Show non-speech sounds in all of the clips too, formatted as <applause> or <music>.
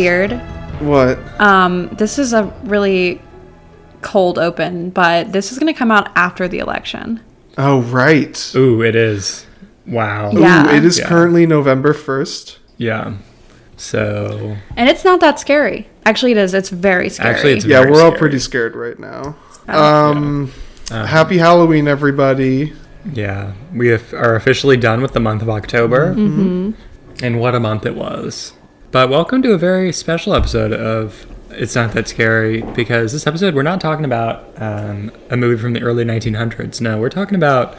what's weird? What? Um, this is a really cold open, but this is going to come out after the election. Oh, right. Ooh, it is. Wow. Yeah. Ooh, it is Yeah. currently November 1st. Yeah. So And it's not that scary. Actually, it is. It's very scary. Actually, it's Yeah, Very we're all pretty scared right now. Um, Um, happy Halloween, everybody. yeah, we have, are officially done with the month of October, Mm-hmm. and what a month it was. But welcome to a very special episode of It's Not That Scary because this episode we're not talking about um, a movie from the early 1900s. No, we're talking about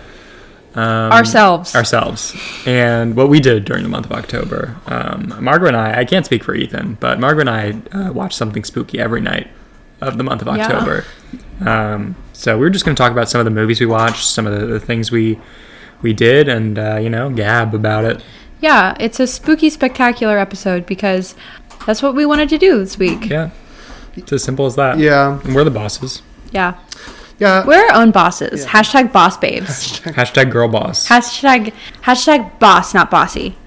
um, Ourselves. ourselves and what we did during the month of October. Um, Margaret and I, I can't speak for Ethan, but Margaret and I uh, watch something spooky every night of the month of Yeah. October. Um, so we're just going to talk about some of the movies we watched, some of the, the things we we did, and uh, you know, gab about it. Yeah, it's a spooky, spectacular episode because that's what we wanted to do this week. Yeah, it's as simple as that. Yeah. and we're the bosses. Yeah. Yeah. We're our own bosses. Hashtag boss babes. <laughs> Hashtag girl boss. hashtag hashtag boss, not bossy.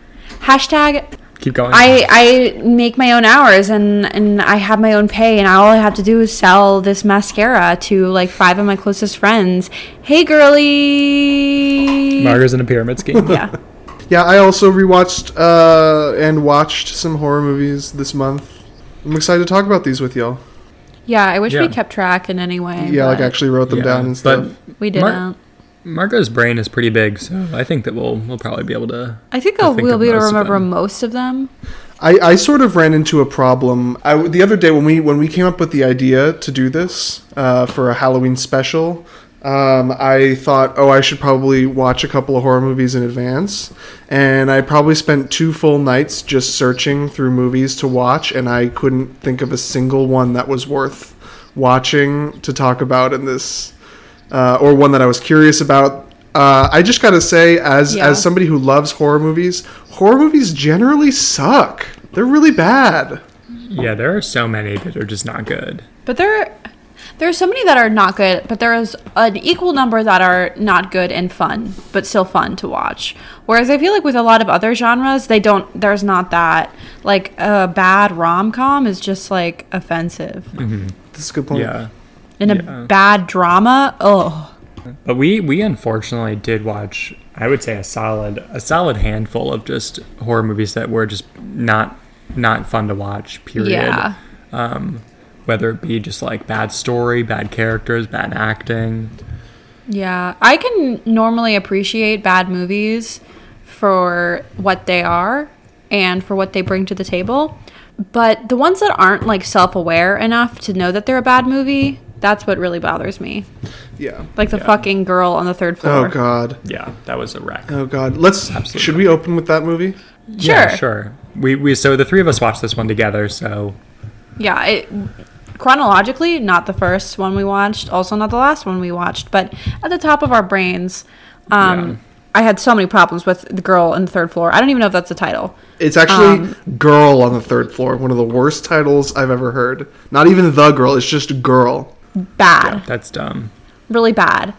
Hashtag Keep going. I I make my own hours and and I have my own pay and all I have to do is sell this mascara to like five of my closest friends. Hey girly. Margaret's in a pyramid scheme. Yeah. <laughs> Yeah, I also rewatched uh, and watched some horror movies this month. I'm excited to talk about these with y'all. Yeah, I wish we kept track in any way. Yeah, like actually wrote them Yeah, down and but- stuff. we didn't. Mar- Margot's brain is pretty big, so I think that we'll we'll probably be able to. I think I I'll, think we'll be able to most of remember most of them. I, I sort of ran into a problem. I, the other day when we when we came up with the idea to do this uh, for a Halloween special, um, I thought, oh, I should probably watch a couple of horror movies in advance, and I probably spent two full nights just searching through movies to watch, and I couldn't think of a single one that was worth watching to talk about in this, uh, or one that I was curious about. Uh, I just gotta say, as Yeah. as somebody who loves horror movies, horror movies generally suck. They're really bad. Yeah, there are so many that are just not good. But there, there are so many that are not good, but there is an equal number that are not good and fun, but still fun to watch. Whereas I feel like with a lot of other genres, they don't. There's not that. Like a bad rom com is just like offensive, That's a good point. Yeah. and a bad drama, oh, But we we unfortunately did watch I would say a solid a solid handful of just horror movies that were just not not fun to watch. Period. yeah, Um, whether it be just like bad story, bad characters, bad acting. yeah. I can normally appreciate bad movies for what they are and for what they bring to the table. But the ones that aren't like self aware enough to know that they're a bad movie, that's what really bothers me. Yeah. Like the Yeah. fucking girl on the third floor. Oh god. Yeah, that was a wreck. Oh god. Let's. Absolutely. Should we open with that movie? Yeah, Sure. sure. We we so the three of us watched this one together. So Yeah, it, chronologically, not the first one we watched, also not the last one we watched, but at the top of our brains, um, Yeah. I had so many problems with the girl on the third floor. I don't even know if that's the title. It's actually Um, Girl on the Third Floor. One of the worst titles I've ever heard. Not even The Girl. It's just Girl. Bad. that's dumb. really bad.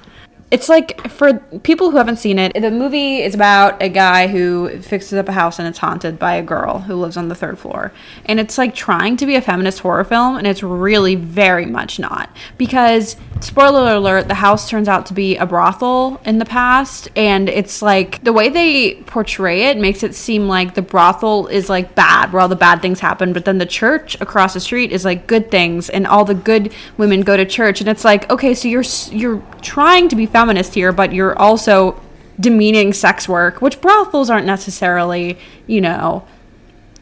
It's like for people who haven't seen it, the movie is about a guy who fixes up a house and it's haunted by a girl who lives on the third floor. And it's like trying to be a feminist horror film, and it's really very much not. Because, spoiler alert, the house turns out to be a brothel in the past, and it's like the way they portray it makes it seem like the brothel is like bad, where all the bad things happen, but then the church across the street is like good things, and all the good women go to church, and it's like, okay, so you're you're trying to be feminist here, but you're also demeaning sex work, which brothels aren't necessarily, you know,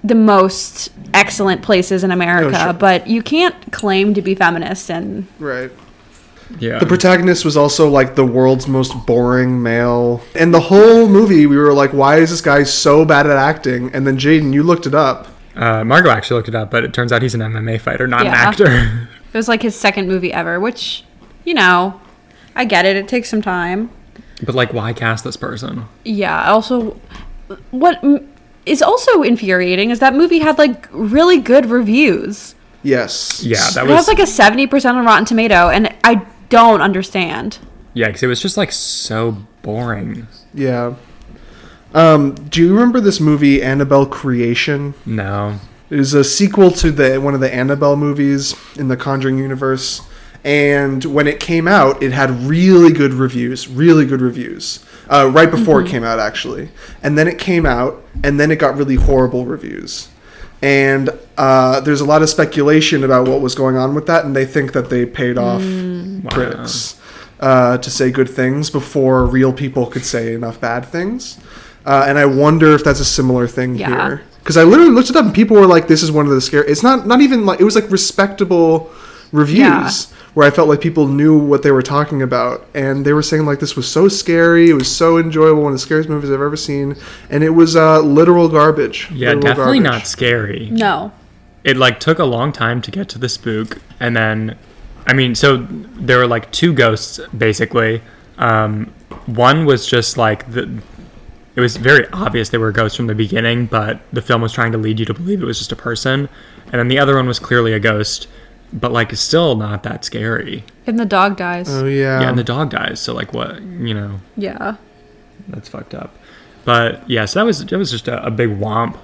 the most excellent places in America, sure. but you can't claim to be feminist and Right. Yeah. The protagonist was also like the world's most boring male. And the whole movie, we were like, why is this guy so bad at acting? And then Jaden, you looked it up. uh, Margot actually looked it up, but it turns out he's an MMA fighter, not an actor. <laughs> it was like his second movie ever, which, you know, I get it. It takes some time. but like, why cast this person? Yeah. Also, what is also infuriating is that movie had like really good reviews. Yes. Yeah, that It was has like a seventy percent on Rotten Tomato, and I don't understand. yeah, because it was just like so boring. Yeah. Um, do you remember this movie, Annabelle Creation? No. It is a sequel to the one of the Annabelle movies in the Conjuring universe. And when it came out, it had really good reviews, really good reviews. Uh, right before it came out, actually. And then it came out, and then it got really horrible reviews. And uh, there's a lot of speculation about what was going on with that, and they think that they paid off critics uh, to say good things before real people could say enough bad things. Uh, and I wonder if that's a similar thing Yeah. here. Because I literally looked it up, and people were like, "This is one of the scary." It's not not even like it was like respectable reviews Yeah. Where I felt like people knew what they were talking about, and they were saying like this was so scary, it was so enjoyable, one of the scariest movies I've ever seen, and it was uh, literal garbage. Yeah, Literal definitely garbage. not scary. No. It like took a long time to get to the spook, and then, I mean, so there were like two ghosts basically. Um, one was just like the. It was very obvious they were ghosts from the beginning, but the film was trying to lead you to believe it was just a person. And then the other one was clearly a ghost, but like still not that scary. And the dog dies. Oh yeah. Yeah, and the dog dies. So like, what you know, yeah. that's fucked up. But yeah, so that was that was just a, a big womp.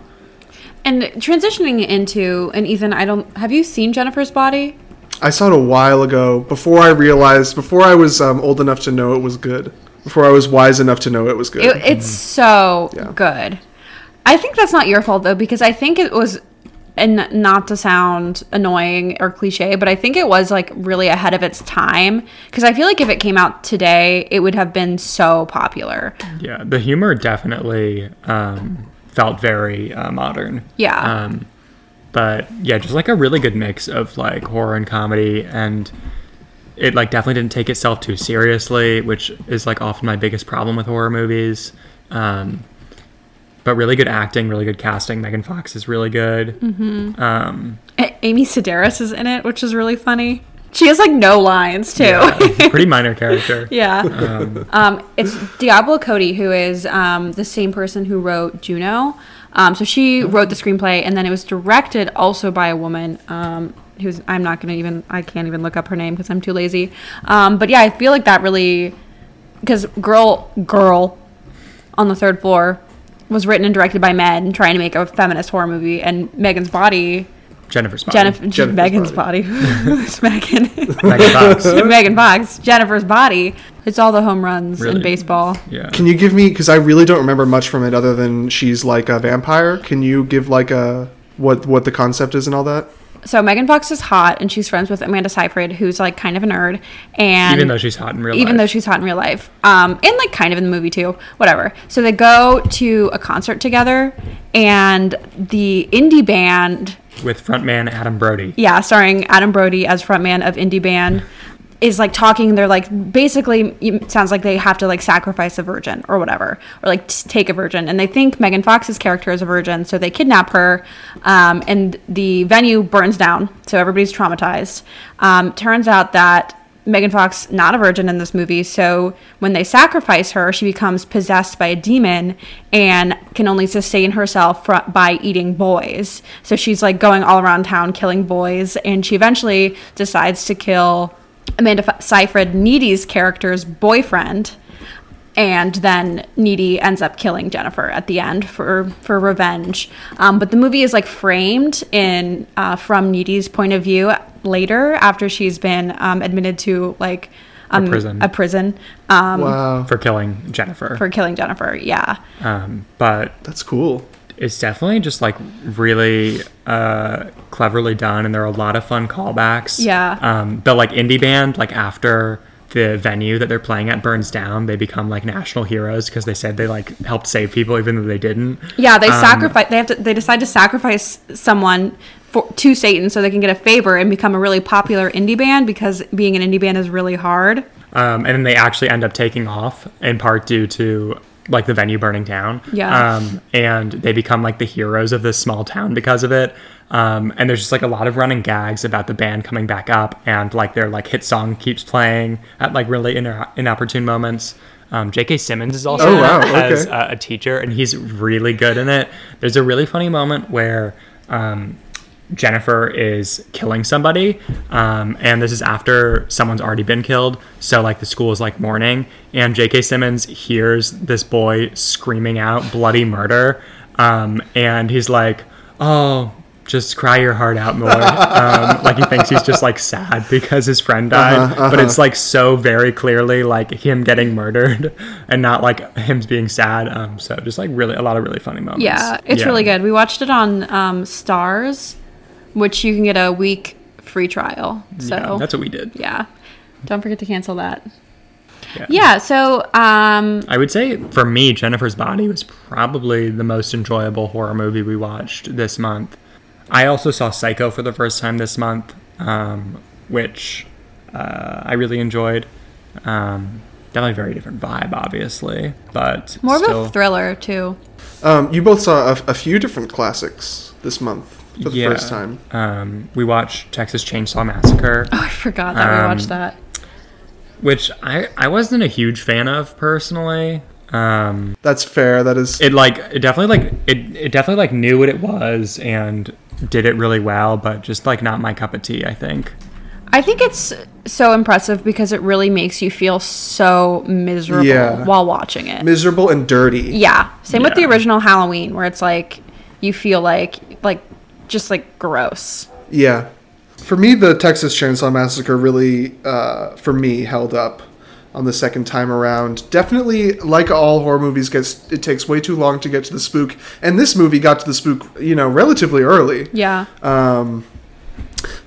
And transitioning into and Ethan, I don't have you seen Jennifer's body? I saw it a while ago before I realized before I was um, old enough to know it was good. Before I was wise enough to know it was good. It, it's so Yeah. good. I think that's not your fault though, because I think it was, and not to sound annoying or cliche, but I think it was like really ahead of its time. Because I feel like if it came out today, it would have been so popular. Yeah, the humor definitely um, felt very uh, modern. Yeah. Um, but yeah, just like a really good mix of like horror and comedy, and it like definitely didn't take itself too seriously, which is like often my biggest problem with horror movies. Um, but really good acting, really good casting. Megan Fox is really good. Mm-hmm. Um, A- Amy Sedaris is in it, which is really funny. She has like no lines too. yeah, <laughs> pretty minor character. Yeah. Um, Um, it's Diablo Cody, who is um, the same person who wrote Juno. Um, so she wrote the screenplay, and then it was directed also by a woman um, who's I'm not gonna even I can't even look up her name because I'm too lazy. Um, but yeah, I feel like that really because girl girl on the third floor was written and directed by men trying to make a feminist horror movie, and Megan's Body, Jennifer's body. Jennifer, Jennifer's <laughs> Megan's body, who's <laughs> Megan? Megan Fox. <laughs> Megan Fox, Jennifer's body. It's all the home runs Really? in baseball. Yeah. Can you give me because I really don't remember much from it other than she's like a vampire. Can you give like a what what the concept is and all that? So Megan Fox is hot, and she's friends with Amanda Seyfried, who's like kind of a nerd, and Even though she's hot in real even though life. she's hot in real life, um, and like kind of in the movie too, whatever. So they go to a concert together, and the indie band, with frontman Adam Brody. yeah, starring Adam Brody as frontman of indie band, is like talking. They're like basically it sounds like they have to like sacrifice a virgin or whatever, or like take a virgin, and they think Megan Fox's character is a virgin, so they kidnap her, um, and the venue burns down, so everybody's traumatized. Um, turns out that Megan Fox not a virgin in this movie, so when they sacrifice her, she becomes possessed by a demon and can only sustain herself fr- by eating boys. So she's like going all around town killing boys, and she eventually decides to kill Amanda F- Seyfried, Needy's character's boyfriend, and then Needy ends up killing Jennifer at the end for for revenge. Um, but the movie is like framed in uh, from Needy's point of view later after she's been um, admitted to like um, prison. a prison um, Wow, for killing Jennifer. for killing Jennifer. Yeah, um, but that's cool. It's definitely just like really uh, cleverly done, and there are a lot of fun callbacks. Yeah. Um, the like indie band, like after the venue that they're playing at burns down, they become like national heroes because they said they like helped save people even though they didn't. yeah. They Um, sacrifice. They have to. They decide to sacrifice someone. For, to Satan, so they can get a favor and become a really popular indie band because being an indie band is really hard. Um, and then they actually end up taking off in part due to like the venue burning down. Yeah. Um, and they become like the heroes of this small town because of it. Um, and there's just like a lot of running gags about the band coming back up and like their like hit song keeps playing at like really ino- inopportune moments. Um, J.K. Simmons is also Oh, wow, as okay. a, a teacher, and he's really good in it. There's a really funny moment where um, Jennifer is killing somebody, um, and this is after someone's already been killed. So like the school is like mourning, and J.K. Simmons hears this boy screaming out bloody murder, um, and he's like, "Oh, just cry your heart out more. <laughs> um, like he thinks he's just like sad because his friend died, Uh-huh, but it's like so very clearly like him getting murdered <laughs> and not like him being sad. Um, so just like really a lot of really funny moments. Yeah, it's really good. We watched it on um, Starz, which you can get a week free trial. So yeah, that's what we did. yeah, don't forget to cancel that. Yeah. Yeah. So um, I would say for me, Jennifer's Body was probably the most enjoyable horror movie we watched this month. I also saw Psycho for the first time this month, um, which uh, I really enjoyed. Um, definitely a very different vibe, obviously, but more of a thriller too. Um, you both saw a, a few different classics this month for the yeah. first time. Um, we watched Texas Chainsaw Massacre. Oh, I forgot that we Um, watched that. which I, I wasn't a huge fan of personally. Um, That's fair. That is. it like it definitely like it, it definitely like knew what it was and did it really well, but just like not my cup of tea. I think. I think it's so impressive because it really makes you feel so miserable Yeah. while watching it. miserable and dirty. yeah. Same with the original Halloween, where it's like you feel like like just like gross. Yeah. For me, the Texas Chainsaw Massacre really, uh, for me, held up on the second time around. Definitely, like all horror movies, gets it takes way too long to get to the spook, and this movie got to the spook, you know, relatively early. Yeah. Um,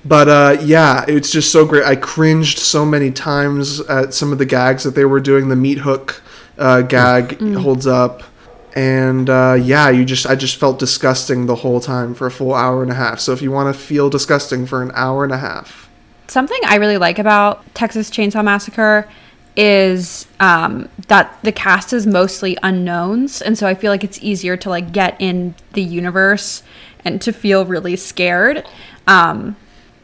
but uh, yeah, it's just so great. I cringed so many times at some of the gags that they were doing. The meat hook uh, gag holds up, and uh, yeah, you just I just felt disgusting the whole time for a full hour and a half. So if you want to feel disgusting for an hour and a half, Something I really like about Texas Chainsaw Massacre is um, that the cast is mostly unknowns, and so I feel like it's easier to like get in the universe and to feel really scared. Um,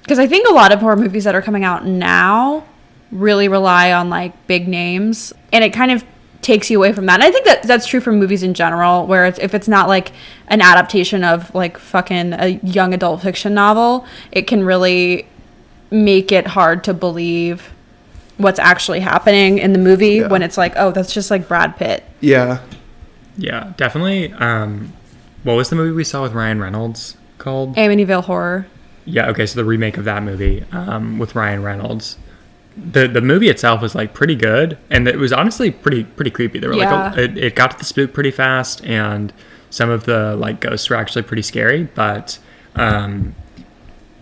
because I think a lot of horror movies that are coming out now really rely on like big names, and it kind of takes you away from that. And I think that that's true for movies in general, where it's, if it's not like an adaptation of like fucking a young adult fiction novel, it can really make it hard to believe what's actually happening in the movie Yeah. when it's like, oh, that's just like Brad Pitt. yeah, Yeah, definitely. Um, what was the movie we saw with Ryan Reynolds called? Amityville Horror. Yeah, okay, so the remake of that movie um, with Ryan Reynolds. The the movie itself was like pretty good, and it was honestly pretty pretty creepy. There were like a, it, it got to the spook pretty fast, and some of the like ghosts were actually pretty scary. But um,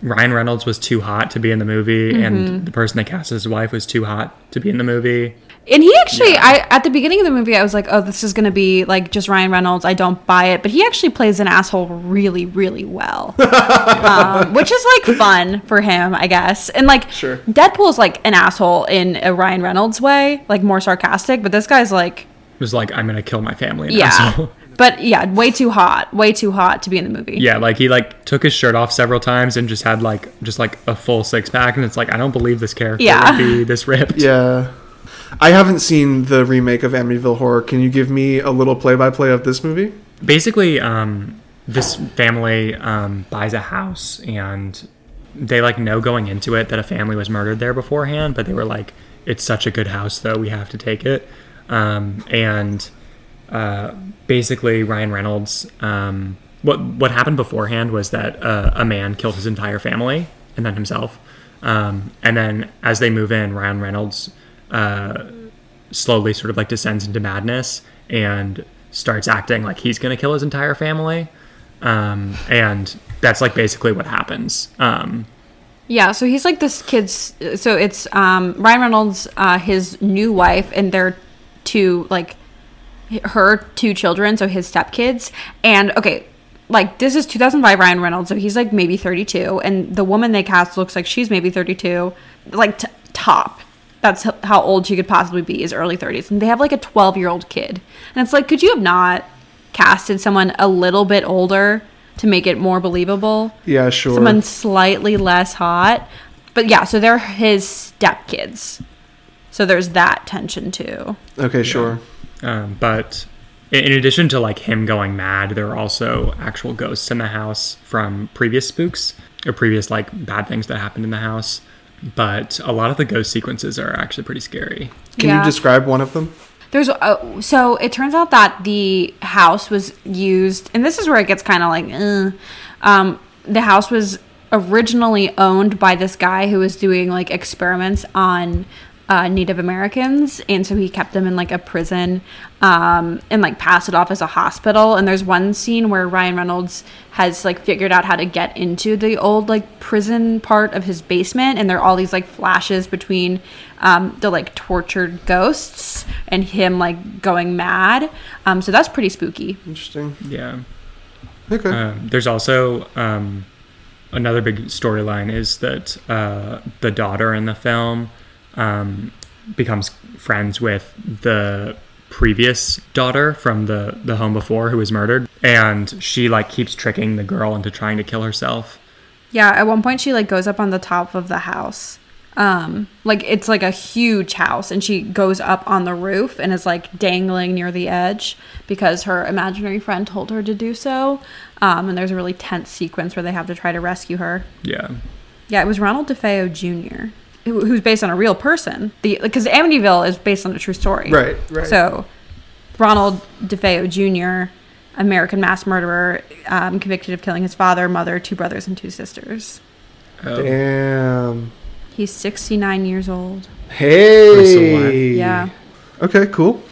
Ryan Reynolds was too hot to be in the movie, Mm-hmm. and the person that cast his wife was too hot to be in the movie. And he actually, I at the beginning of the movie, I was like, oh, this is gonna be like just Ryan Reynolds. I don't buy it, but he actually plays an asshole really, really well, <laughs> um, which is like fun for him, I guess. And like, Sure. Deadpool's like an asshole in a Ryan Reynolds way, like more sarcastic, but this guy's like, It was like I'm gonna kill my family. yeah, asshole. <laughs> but yeah, way too hot, way too hot to be in the movie. Yeah, like he like took his shirt off several times and just had like just like a full six pack, and it's like I don't believe this character Yeah. would be this ripped. yeah. I haven't seen the remake of Amityville Horror. Can you give me a little play-by-play of this movie? Basically, um, this family um, buys a house and they like know going into it that a family was murdered there beforehand, but they were like, "It's such a good house, though we have to take it." Um, and uh, basically, Ryan Reynolds. Um, what what happened beforehand was that uh, a man killed his entire family and then himself. Um, and then as they move in, Ryan Reynolds uh, slowly sort of like descends into madness and starts acting like he's going to kill his entire family. Um, and that's like basically what happens. Um, Yeah, so he's like this kid's. So it's um, Ryan Reynolds, uh, his new wife, and their two like her two children, so his stepkids. And okay, like this is 2005 Ryan Reynolds, so he's like maybe 32, and the woman they cast looks like she's maybe 32, like t- top. That's how old she could possibly be, is early 30s, and they have like a 12 year old kid, and it's like, could you have not casted someone a little bit older to make it more believable? Yeah, sure. someone slightly less hot. But yeah, so they're his stepkids. So there's that tension too. okay, sure. Um, but in in addition to like him going mad, there are also actual ghosts in the house from previous spooks or previous like bad things that happened in the house. But a lot of the ghost sequences are actually pretty scary. Can Yeah. you describe one of them? There's uh, so it turns out that the house was used, and this is where it gets kind of like, uh, um, the house was originally owned by this guy who was doing like experiments on uh, Native Americans, and so he kept them in like a prison um, and like passed it off as a hospital. And there's one scene where Ryan Reynolds has like figured out how to get into the old like prison part of his basement, and there are all these like flashes between um, the like tortured ghosts and him like going mad. Um, so that's pretty spooky. Interesting. Yeah. Okay. Um, there's also um, another big storyline is that uh, the daughter in the film um, becomes friends with the previous daughter from the the home before who was murdered, and she like keeps tricking the girl into trying to kill herself. Yeah, at one point she like goes up on the top of the house. Um, like it's like a huge house and she goes up on the roof and is like dangling near the edge because her imaginary friend told her to do so. Um, and there's a really tense sequence where they have to try to rescue her. Yeah. Yeah, it was Ronald DeFeo Jr., who- who's based on a real person. The because Amityville is based on a true story. Right, right. So, Ronald DeFeo Jr., American mass murderer, um, convicted of killing his father, mother, two brothers, and two sisters. Oh. Damn. He's 69 years old. Hey. Yeah. Okay, cool.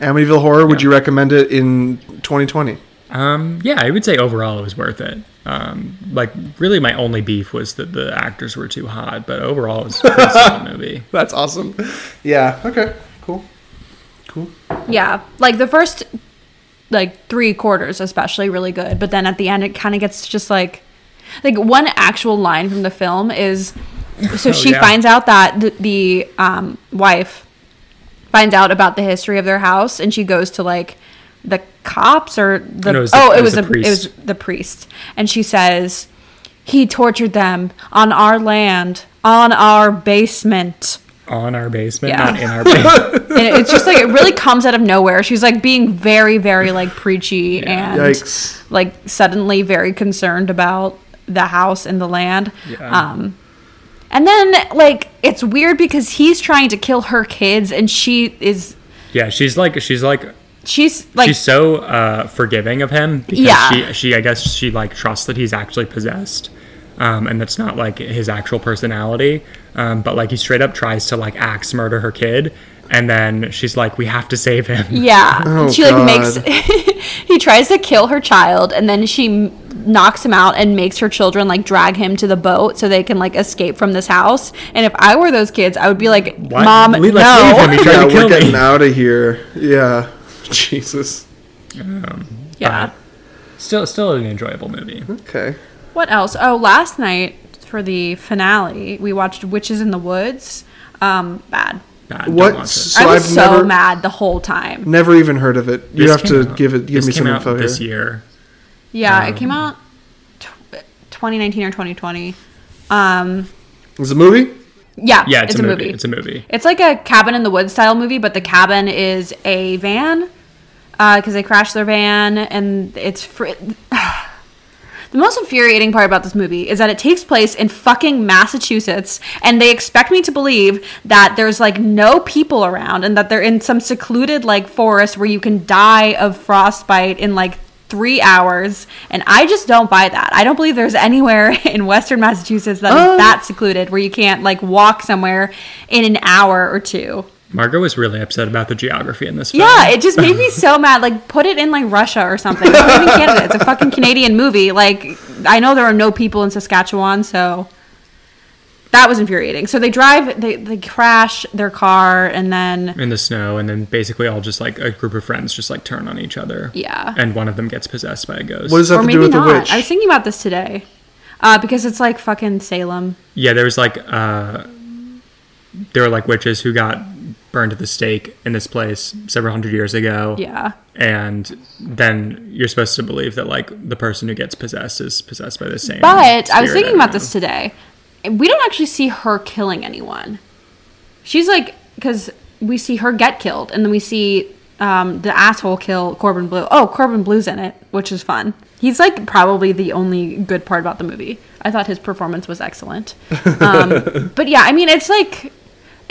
Amityville Horror, would you recommend it in 2020? Um, yeah, I would say overall it was worth it. Um, like really, my only beef was that the actors were too hot, but overall it was a pretty solid <laughs> movie. That's awesome. Yeah, okay, cool. Cool. Yeah. Like the first, like three quarters, especially, really good. But then at the end, it kind of gets just like, like one actual line from the film is, so Oh, she yeah. finds out that the, the um, wife finds out about the history of their house, and she goes to like the cops or the No, it was the- oh, it it was was, the a, it was priest. the priest, and she says. He tortured them on our land, on our basement. On our basement, Yeah. not in our <laughs> basement. and it's just like it really comes out of nowhere. She's like being very, very like preachy and Yikes. like suddenly very concerned about the house and the land. Yeah. Um, and then like it's weird because he's trying to kill her kids, and she is yeah, she's like she's like she's like she's so uh, forgiving of him because Yeah. she she I guess she like trusts that he's actually possessed, um, and that's not like his actual personality. Um, but like he straight up tries to like axe murder her kid, and then she's like, "We have to save him." <laughs> yeah. Oh, she like God. makes <laughs> he tries to kill her child, and then she knocks him out and makes her children like drag him to the boat so they can like escape from this house. And if I were those kids, I would be like, What? "Mom, Le- no." him. He tried Yeah, to we're kill getting me. out of here. Yeah. <laughs> Jesus. Yeah. But still, still an enjoyable movie. Okay. What else? Oh, last night for the finale, we watched Witches in the Woods. Um, bad. Bad, What? So I was I've so never mad the whole time. never even heard of it. You This have to out- give it. Give me some out info this here. year. Yeah, it Um, came out tw 2019 or 2020. Um, Is a movie? yeah, Yeah, it's, a, movie. It's a movie. It's like a cabin in the woods style movie, but the cabin is a van Uh, because they crashed their van, and it's fr- <sighs> the most infuriating part about this movie is that it takes place in fucking Massachusetts, and they expect me to believe that there's like no people around, and that they're in some secluded like forest where you can die of frostbite in like three hours and i just don't buy that i don't believe there's <laughs> anywhere in western massachusetts that is Oh. that secluded where you can't like walk somewhere in an hour or two Margot was really upset about the geography in this film. yeah it just made me so <laughs> mad like put it in like russia or something it's not even canada it's a fucking canadian movie like i know there are no people in saskatchewan so that was infuriating so they drive they, they crash their car and then in the snow, and then basically all just like a group of friends just like turn on each other. Yeah. And one of them gets possessed by a ghost. What does that or have to do maybe with the not witch? i was thinking about this today uh, because it's like fucking salem yeah, there was like uh, there were like witches who got burned at the stake in this place several hundred years ago. yeah And then you're supposed to believe that like the person who gets possessed is possessed by the same. But I was thinking about this today. We don't actually see her killing anyone. She's like, because we see her get killed, and then we see um, the asshole kill Corbin Bleu. Oh, Corbin Bleu's in it, which is fun. He's like probably the only good part about the movie. I thought his performance was excellent. Um, <laughs> but yeah, I mean, it's like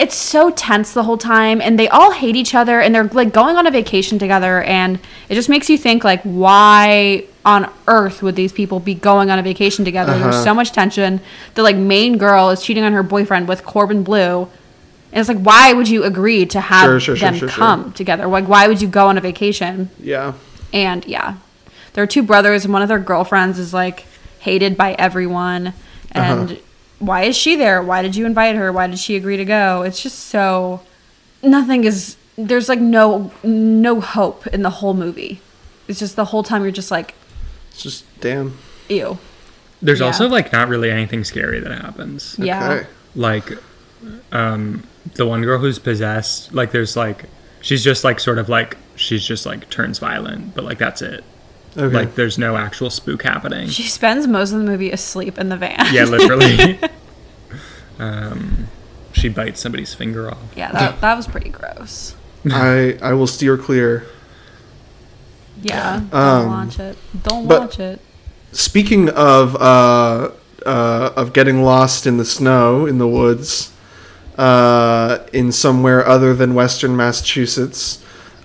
it's so tense the whole time and they all hate each other and they're like going on a vacation together and it just makes you think like why on earth would these people be going on a vacation together? Uh-huh. There's so much tension. The like main girl is cheating on her boyfriend with Corbin Bleu. And it's like, why would you agree to have Sure, sure, them sure, sure. come together? Like, why would you go on a vacation? Yeah. And yeah, there are two brothers, and one of their girlfriends is like hated by everyone. And Uh-huh. Why is she there? Why did you invite her? Why did she agree to go? It's just so nothing is. There's like no no hope in the whole movie. It's just the whole time you're just like, It's just damn. ew. There's Yeah. also like not really anything scary that happens. Yeah. Okay. Like, um, the one girl who's possessed, like, there's like, she's just like sort of like she's just like turns violent, but like that's it. Okay. Like, there's no actual spook happening. She spends most of the movie asleep in the van. Yeah, literally. <laughs> um, she bites somebody's finger off. yeah, that, that was pretty gross. I I will steer clear. Yeah, don't Um, watch it. Don't but- watch it. Speaking of uh, uh, of getting lost in the snow in the woods, uh, in somewhere other than Western Massachusetts,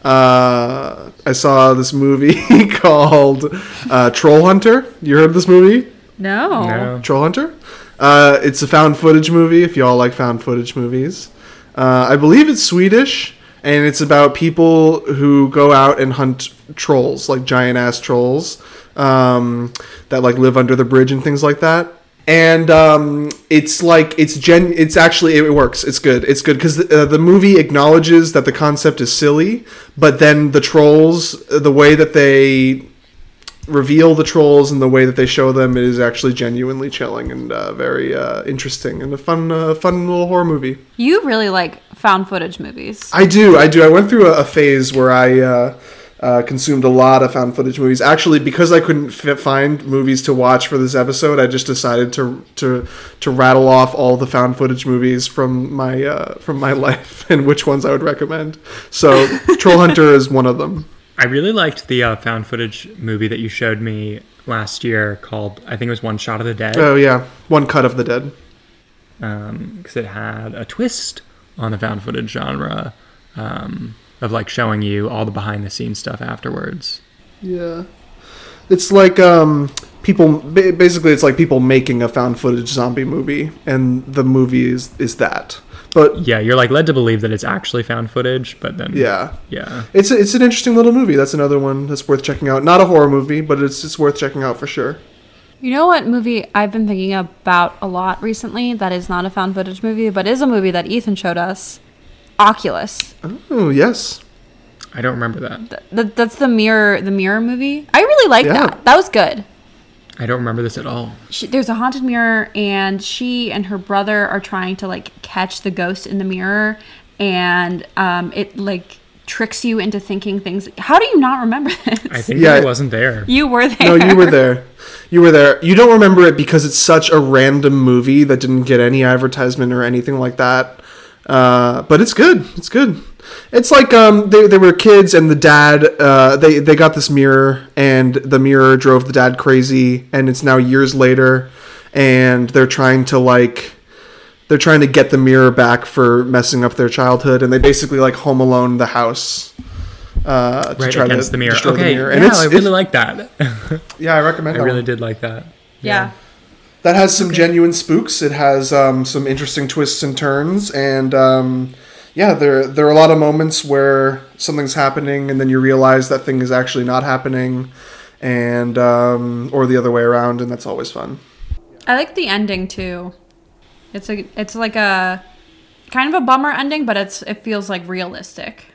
uh, I saw this movie <laughs> called uh, Troll Hunter. You heard of this movie? No. No. Troll Hunter. Uh, it's a found footage movie. If y'all like found footage movies, uh, I believe it's Swedish, and it's about people who go out and hunt trolls, like giant ass trolls, um, that like live under the bridge and things like that. And um, it's like it's gen. It's actually it works. It's good. It's good because the, uh, the movie acknowledges that the concept is silly, but then the trolls, the way that they reveal the trolls and the way that they show them is actually genuinely chilling and uh, very uh, interesting and a fun, uh, fun little horror movie. You really like found footage movies. I do, I do. I went through a, a phase where I uh, consumed a lot of found footage movies. Actually, because I couldn't fit, find movies to watch for this episode, I just decided to to to rattle off all the found footage movies from my uh, from my <laughs> life and which ones I would recommend. So, <laughs> Troll Hunter is one of them. I really liked the uh, found footage movie that you showed me last year called, I think it was One Shot of the Dead. Oh yeah, one cut of the dead. because it had a twist on the found footage genre um, of like showing you all the behind the scenes stuff afterwards. Yeah. It's like um people basically it's like people making a found footage zombie movie and the movie is is that. But Yeah, you're like led to believe that it's actually found footage, but then yeah. yeah, It's a, it's an interesting little movie. That's another one that's worth checking out. Not a horror movie, but it's it's worth checking out for sure. You know what movie I've been thinking about a lot recently that is not a found footage movie, but is a movie that Ethan showed us? Oculus. Oh, yes. I don't remember that. Th- th- that's the mirror the mirror movie. I really like Yeah. that. That was good. I don't remember this at all. She, there's a haunted mirror and she and her brother are trying to like catch the ghost in the mirror and um, it like tricks you into thinking things. How do you not remember <laughs> this? I think Yeah. I wasn't there. you were there. No, you were there. You were there. You don't remember it because it's such a random movie that didn't get any advertisement or anything like that. Uh, but it's good. It's good. It's like um, they, they were kids and the dad uh, they they got this mirror and the mirror drove the dad crazy and it's now years later and they're trying to like they're trying to get the mirror back for messing up their childhood and they basically like home alone the house uh, to Right try against to the mirror. destroy Okay, the mirror. yeah, it's, I really it's- like that. <laughs> yeah, I recommend. I that really one. did like that. yeah. That has some genuine spooks. It has um, some interesting twists and turns, and um, yeah, there there are a lot of moments where something's happening, and then you realize that thing is actually not happening, and um, or the other way around, and that's always fun. I like the ending too. It's a it's like a kind of a bummer ending, but it's it feels like realistic.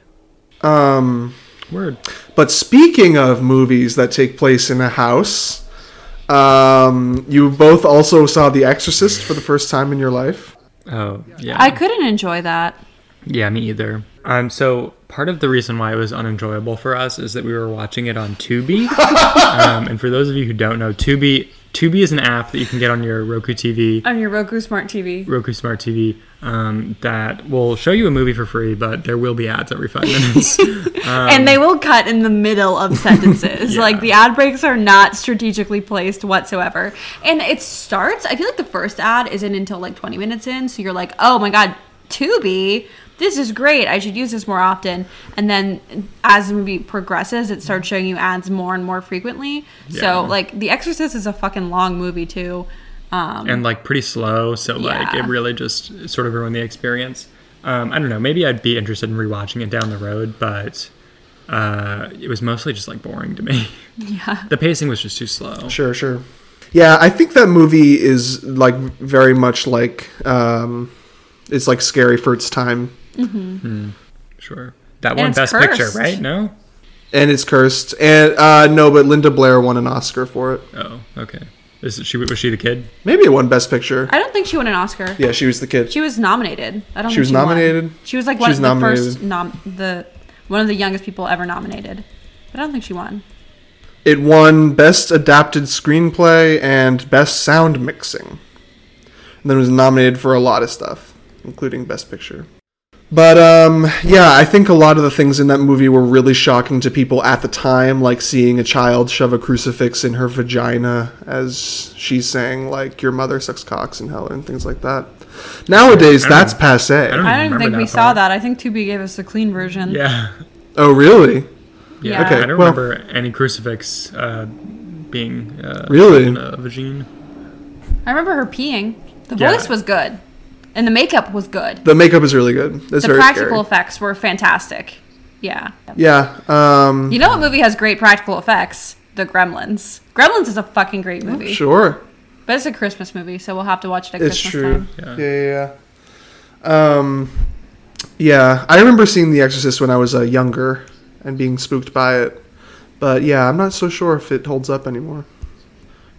Um, Word. but speaking of movies that take place in a house, um, you both also saw The Exorcist for the first time in your life. Oh yeah. I couldn't enjoy that. Yeah, me either. Um, so part of the reason why it was unenjoyable for us is that we were watching it on Tubi. <laughs> um, and for those of you who don't know, Tubi Tubi is an app that you can get on your Roku TV, On your Roku Smart TV. Roku Smart TV, um, that will show you a movie for free, but there will be ads every five minutes. <laughs> and they will cut in the middle of sentences. <laughs> Yeah. Like the ad breaks are not strategically placed whatsoever. And it starts, I feel like the first ad isn't until like 20 minutes in. So you're like, oh my God, Tubi. This is great. I should use this more often. And then as the movie progresses, it starts showing you ads more and more frequently. Yeah. So like The Exorcist is a fucking long movie too. Um, and like pretty slow, so like Yeah. it really just sort of ruined the experience. Um, I don't know. Maybe I'd be interested in rewatching it down the road, but uh, it was mostly just like boring to me. <laughs> yeah. the pacing was just too slow. Sure, sure. Yeah, I think that movie is like very much like um, it's like scary for its time, Sure. That And one it's best picture, right? No. and it's cursed. And uh, no, but Linda Blair won an Oscar for it. Oh, okay. Is it, she was she the kid? Maybe it won Best Picture. I don't think she won an Oscar. Yeah, she was the kid. She was nominated. I don't. She think was she won. nominated? She was like one was of the nominated. first nom the one of the youngest people ever nominated. But I don't think she won. It won Best Adapted Screenplay and Best Sound Mixing. And then it was nominated for a lot of stuff, including Best Picture. But um, yeah, I think a lot of the things in that movie were really shocking to people at the time, like seeing a child shove a crucifix in her vagina as she's saying like "Your mother sucks cocks in hell" and things like that. Nowadays, that's passe. I don't I don't think that we saw that. I think Tubi gave us the clean version. Yeah. Oh, really? Yeah. Okay, I don't well- remember any crucifix uh, being uh, Really? in a vagine. I remember her peeing. The Yeah. voice was good, and the makeup was good. The makeup is really good. It's the very practical scary. effects were fantastic. Yeah. Yeah. Um, You know what movie has great practical effects? The Gremlins. Gremlins is a fucking great movie. sure. But it's a Christmas movie, so we'll have to watch it at It's Christmas true. time. Yeah. Yeah. yeah, yeah. Um, yeah, I remember seeing The Exorcist when I was uh, younger and being spooked by it. But yeah, I'm not so sure if it holds up anymore.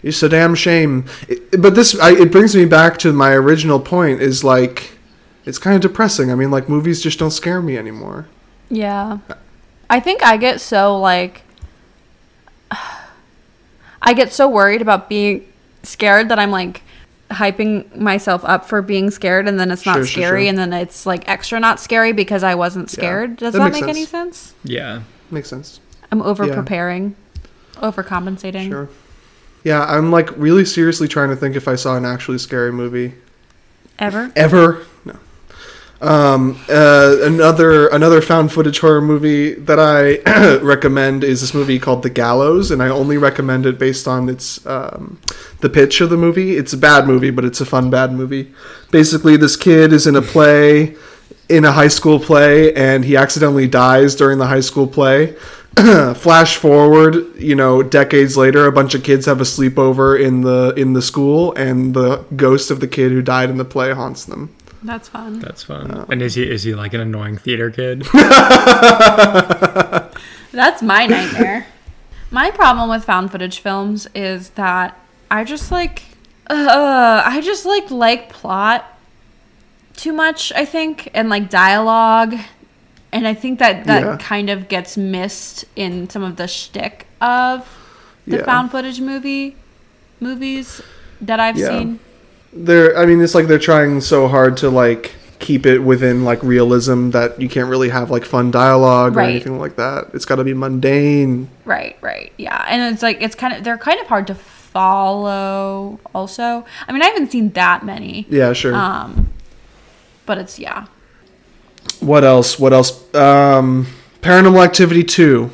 It's a damn shame. It, but this, I, it brings me back to my original point. Is like, it's kind of depressing. I mean, like movies just don't scare me anymore. Yeah. I think I get so like <sighs> I get so worried about being scared that I'm like hyping myself up for being scared and then it's not Sure, sure, scary sure. and then it's like extra not scary because I wasn't Yeah. scared. Does That that, makes make any sense. sense? Yeah. Makes sense. I'm over preparing. Overcompensating. Sure. Yeah, I'm like really seriously trying to think if I saw an actually scary movie. Ever? ever. No. Um, uh, another another found footage horror movie that I <clears throat> recommend is this movie called The Gallows, and I only recommend it based on its um, the pitch of the movie. It's a bad movie, but it's a fun bad movie. Basically, this kid is in a play, in a high school play, and he accidentally dies during the high school play. <clears throat> Flash forward, you know, decades later, a bunch of kids have a sleepover in the in the school, and the ghost of the kid who died in the play haunts them. That's fun. That's fun. and is he is he like an annoying theater kid? <laughs> That's my nightmare. my problem with found footage films is that I just like uh I just like like plot too much, I think, and like dialogue. And I think that that Yeah. kind of gets missed in some of the shtick of the Yeah. found footage movie movies that I've Yeah. seen. They're, I mean, it's like they're trying so hard to like keep it within like realism that you can't really have like fun dialogue or anything like that. It's got to be mundane. Right, right. Yeah. And it's like it's kind of they're kind of hard to follow also. I mean, I haven't seen that many. Yeah, sure. Um but it's yeah. What else? What else? Um, Paranormal Activity two.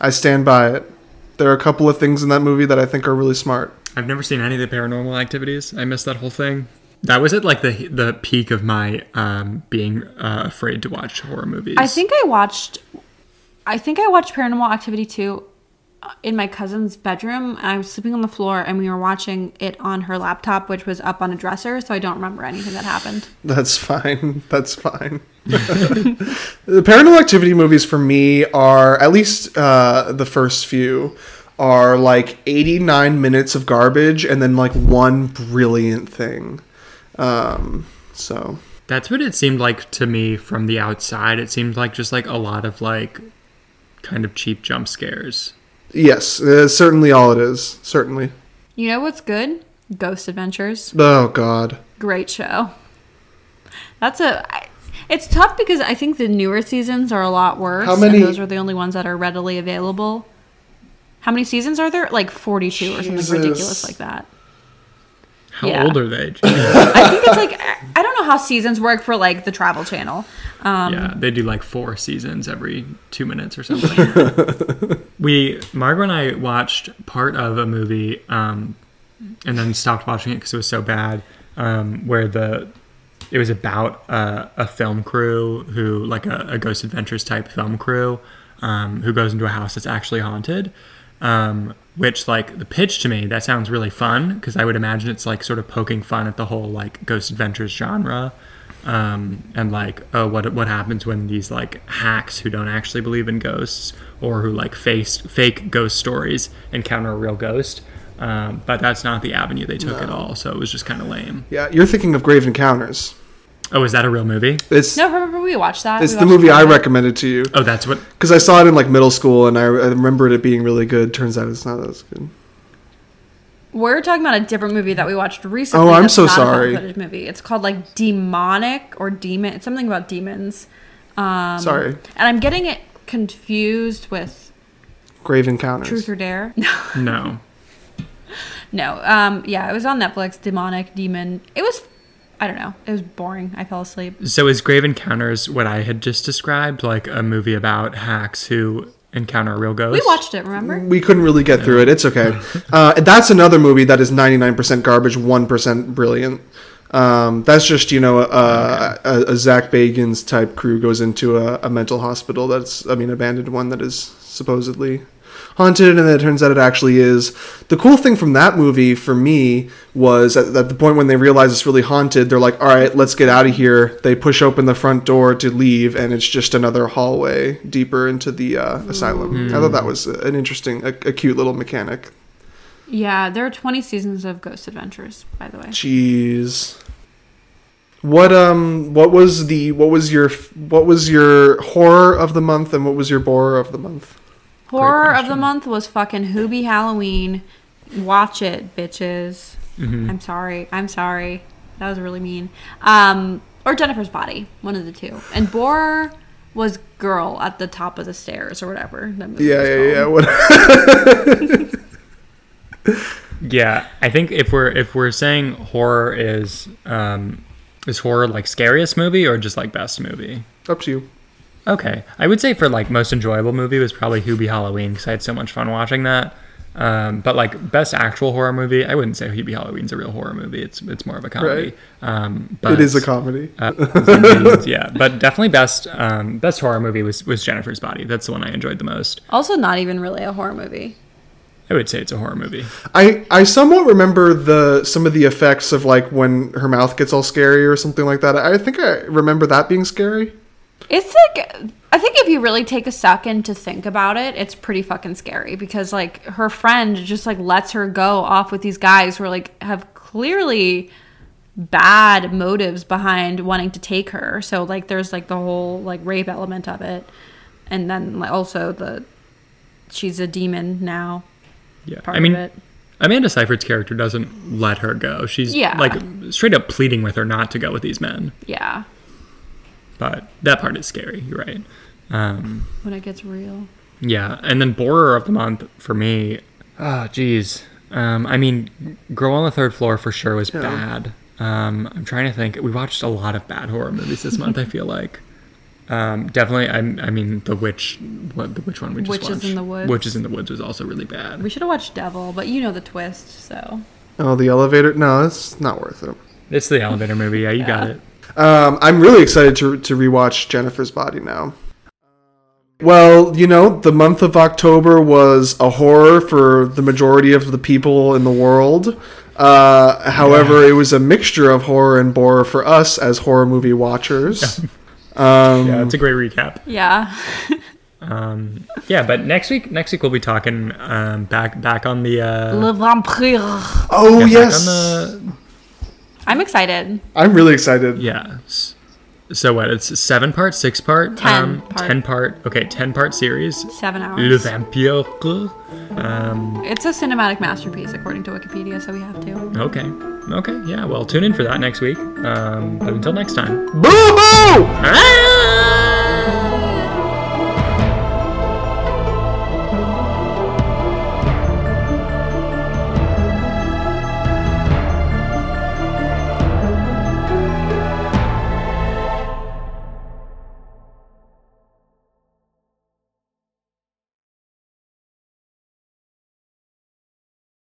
I stand by it. There are a couple of things in that movie that I think are really smart. I've never seen any of the paranormal activities. I missed that whole thing. That was at like the the peak of my um, being uh, afraid to watch horror movies. I think I watched I think I watched Paranormal Activity 2 uh, in my cousin's bedroom and I was sleeping on the floor and we were watching it on her laptop which was up on a dresser so I don't remember anything that happened. That's fine. That's fine. The <laughs> Paranormal Activity movies for me are at least uh, the first few are like 89 minutes of garbage and then like one brilliant thing. Um, so That's what it seemed like to me from the outside. It seemed like just like a lot of like kind of cheap jump scares. yes, uh, certainly all it is. Certainly. You know what's good? Ghost Adventures. Oh God. Great show. That's a I, it's tough because I think the newer seasons are a lot worse How many- and those are the only ones that are readily available. How many seasons are there? Like 42 or something ridiculous like that. How Yeah. old are they? <laughs> I think it's like I don't know how seasons work for like the Travel Channel. Um, yeah, they do like four seasons every two minutes or something. <laughs> we, Margot and I watched part of a movie um, and then stopped watching it because it was so bad. Um, where the it was about uh, a film crew who, like a, a Ghost Adventures type film crew, um, who goes into a house that's actually haunted. Um, which, like, the pitch to me, that sounds really fun because I would imagine it's like sort of poking fun at the whole like Ghost Adventures genre um, and like oh what what happens when these like hacks who don't actually believe in ghosts or who like face fake ghost stories encounter a real ghost um, but that's not the avenue they took at all so it was just kind of lame Yeah, you're thinking of Grave Encounters. Oh is that a real movie It's No, remember we watched that. it's We the watched movie I that. recommended to you oh that's what because I saw it in like middle school and I, I remembered it being really good. Turns out it's not as good. We're talking about a different movie that we watched recently. Oh, I'm that's so not a found sorry. footage movie. It's called like Demonic or Demon. It's something about demons. Um, Sorry. And I'm getting it confused with Grave Encounters. Truth or Dare. <laughs> no no. Um. Yeah, it was on Netflix. Demonic Demon. It was. I don't know. It was boring. I fell asleep. so is grave encounters what i had just described like a movie about hacks who encounter a real ghost We watched it. Remember? we couldn't really get through it. It's okay. <laughs> Uh, that's another movie that is 99% garbage, 1% brilliant. Um, that's just, you know, a, a, a Zak Bagans type crew goes into a, a mental hospital that's, I mean, abandoned one that is supposedly haunted, and then it turns out it actually is. The cool thing from that movie for me was at, at the point when they realize it's really haunted, they're like, all right, let's get out of here. They push open the front door to leave, and it's just another hallway deeper into the uh, asylum. I thought that was an interesting, a, a cute little mechanic. Yeah. There are 20 seasons of Ghost Adventures, by the way. Jeez. What um what was the what was your what was your horror of the month and what was your bore of the month? Horror of the month was fucking Hubie Halloween. Watch it, bitches. Mhm. I'm sorry. I'm sorry. That was really mean. Um, or Jennifer's Body, one of the two. And Bore was Girl at the top of the stairs or whatever. That movie Yeah, was yeah, yeah. What <laughs> Yeah, I think if we're if we're saying horror is um, is horror like scariest movie or just like best movie? up to you. Okay, I would say for like most enjoyable movie was probably Hubie Halloween because I had so much fun watching that. Um, but like best actual horror movie, I wouldn't say Hubie Halloween's a real horror movie. It's it's more of a comedy. Um, but, it is a comedy. uh, <laughs> indeed, yeah, but definitely best um, best horror movie was was Jennifer's Body. That's the one I enjoyed the most. Also, not even really a horror movie. I would say it's a horror movie. I I somewhat remember the some of the effects of like when her mouth gets all scary or something like that. I think I remember that being scary. It's like I think if you really take a second to think about it, it's pretty fucking scary because like her friend just like lets her go off with these guys who are like have clearly bad motives behind wanting to take her. So like there's like the whole like rape element of it. And then like, also the she's a demon now Yeah, I mean. Amanda Seyfried's character doesn't let her go. She's Yeah. like straight up pleading with her not to go with these men. Yeah. But that part is scary. You're right. Um, When it gets real. yeah, and then borer of the month for me. Oh, geez. Um, I mean, Girl on the Third Floor for sure was Yeah. bad. Um, I'm trying to think. We watched a lot of bad horror movies this month. I feel like. Um, definitely. I, I mean, the witch. What the witch one we just watched. Witches watched? in the Woods. Witches in the Woods was also really bad. We should have watched Devil, but you know the twist, so Oh, the elevator? No, it's not worth it. It's the elevator movie. Yeah, you got it. Um, I'm really excited to to rewatch Jennifer's Body now. Well, you know, the month of October was a horror for the majority of the people in the world. Uh, however, it was a mixture of horror and bore for us as horror movie watchers. <laughs> Um, Yeah, it's a great recap. yeah. <laughs> Um, yeah, but next week, next week we'll be talking um, back back on the uh, Le Vampire. oh yeah, yes, on the I'm excited. I'm really excited. yeah. So what? It's seven part, six part, Ten part. ten part. Okay, ten part series. Seven Le hours. Vampire. Um, It's a cinematic masterpiece, according to Wikipedia, so we have to. okay, okay, yeah. Well, tune in for that next week. Um, but until next time. Boo boo! Ah!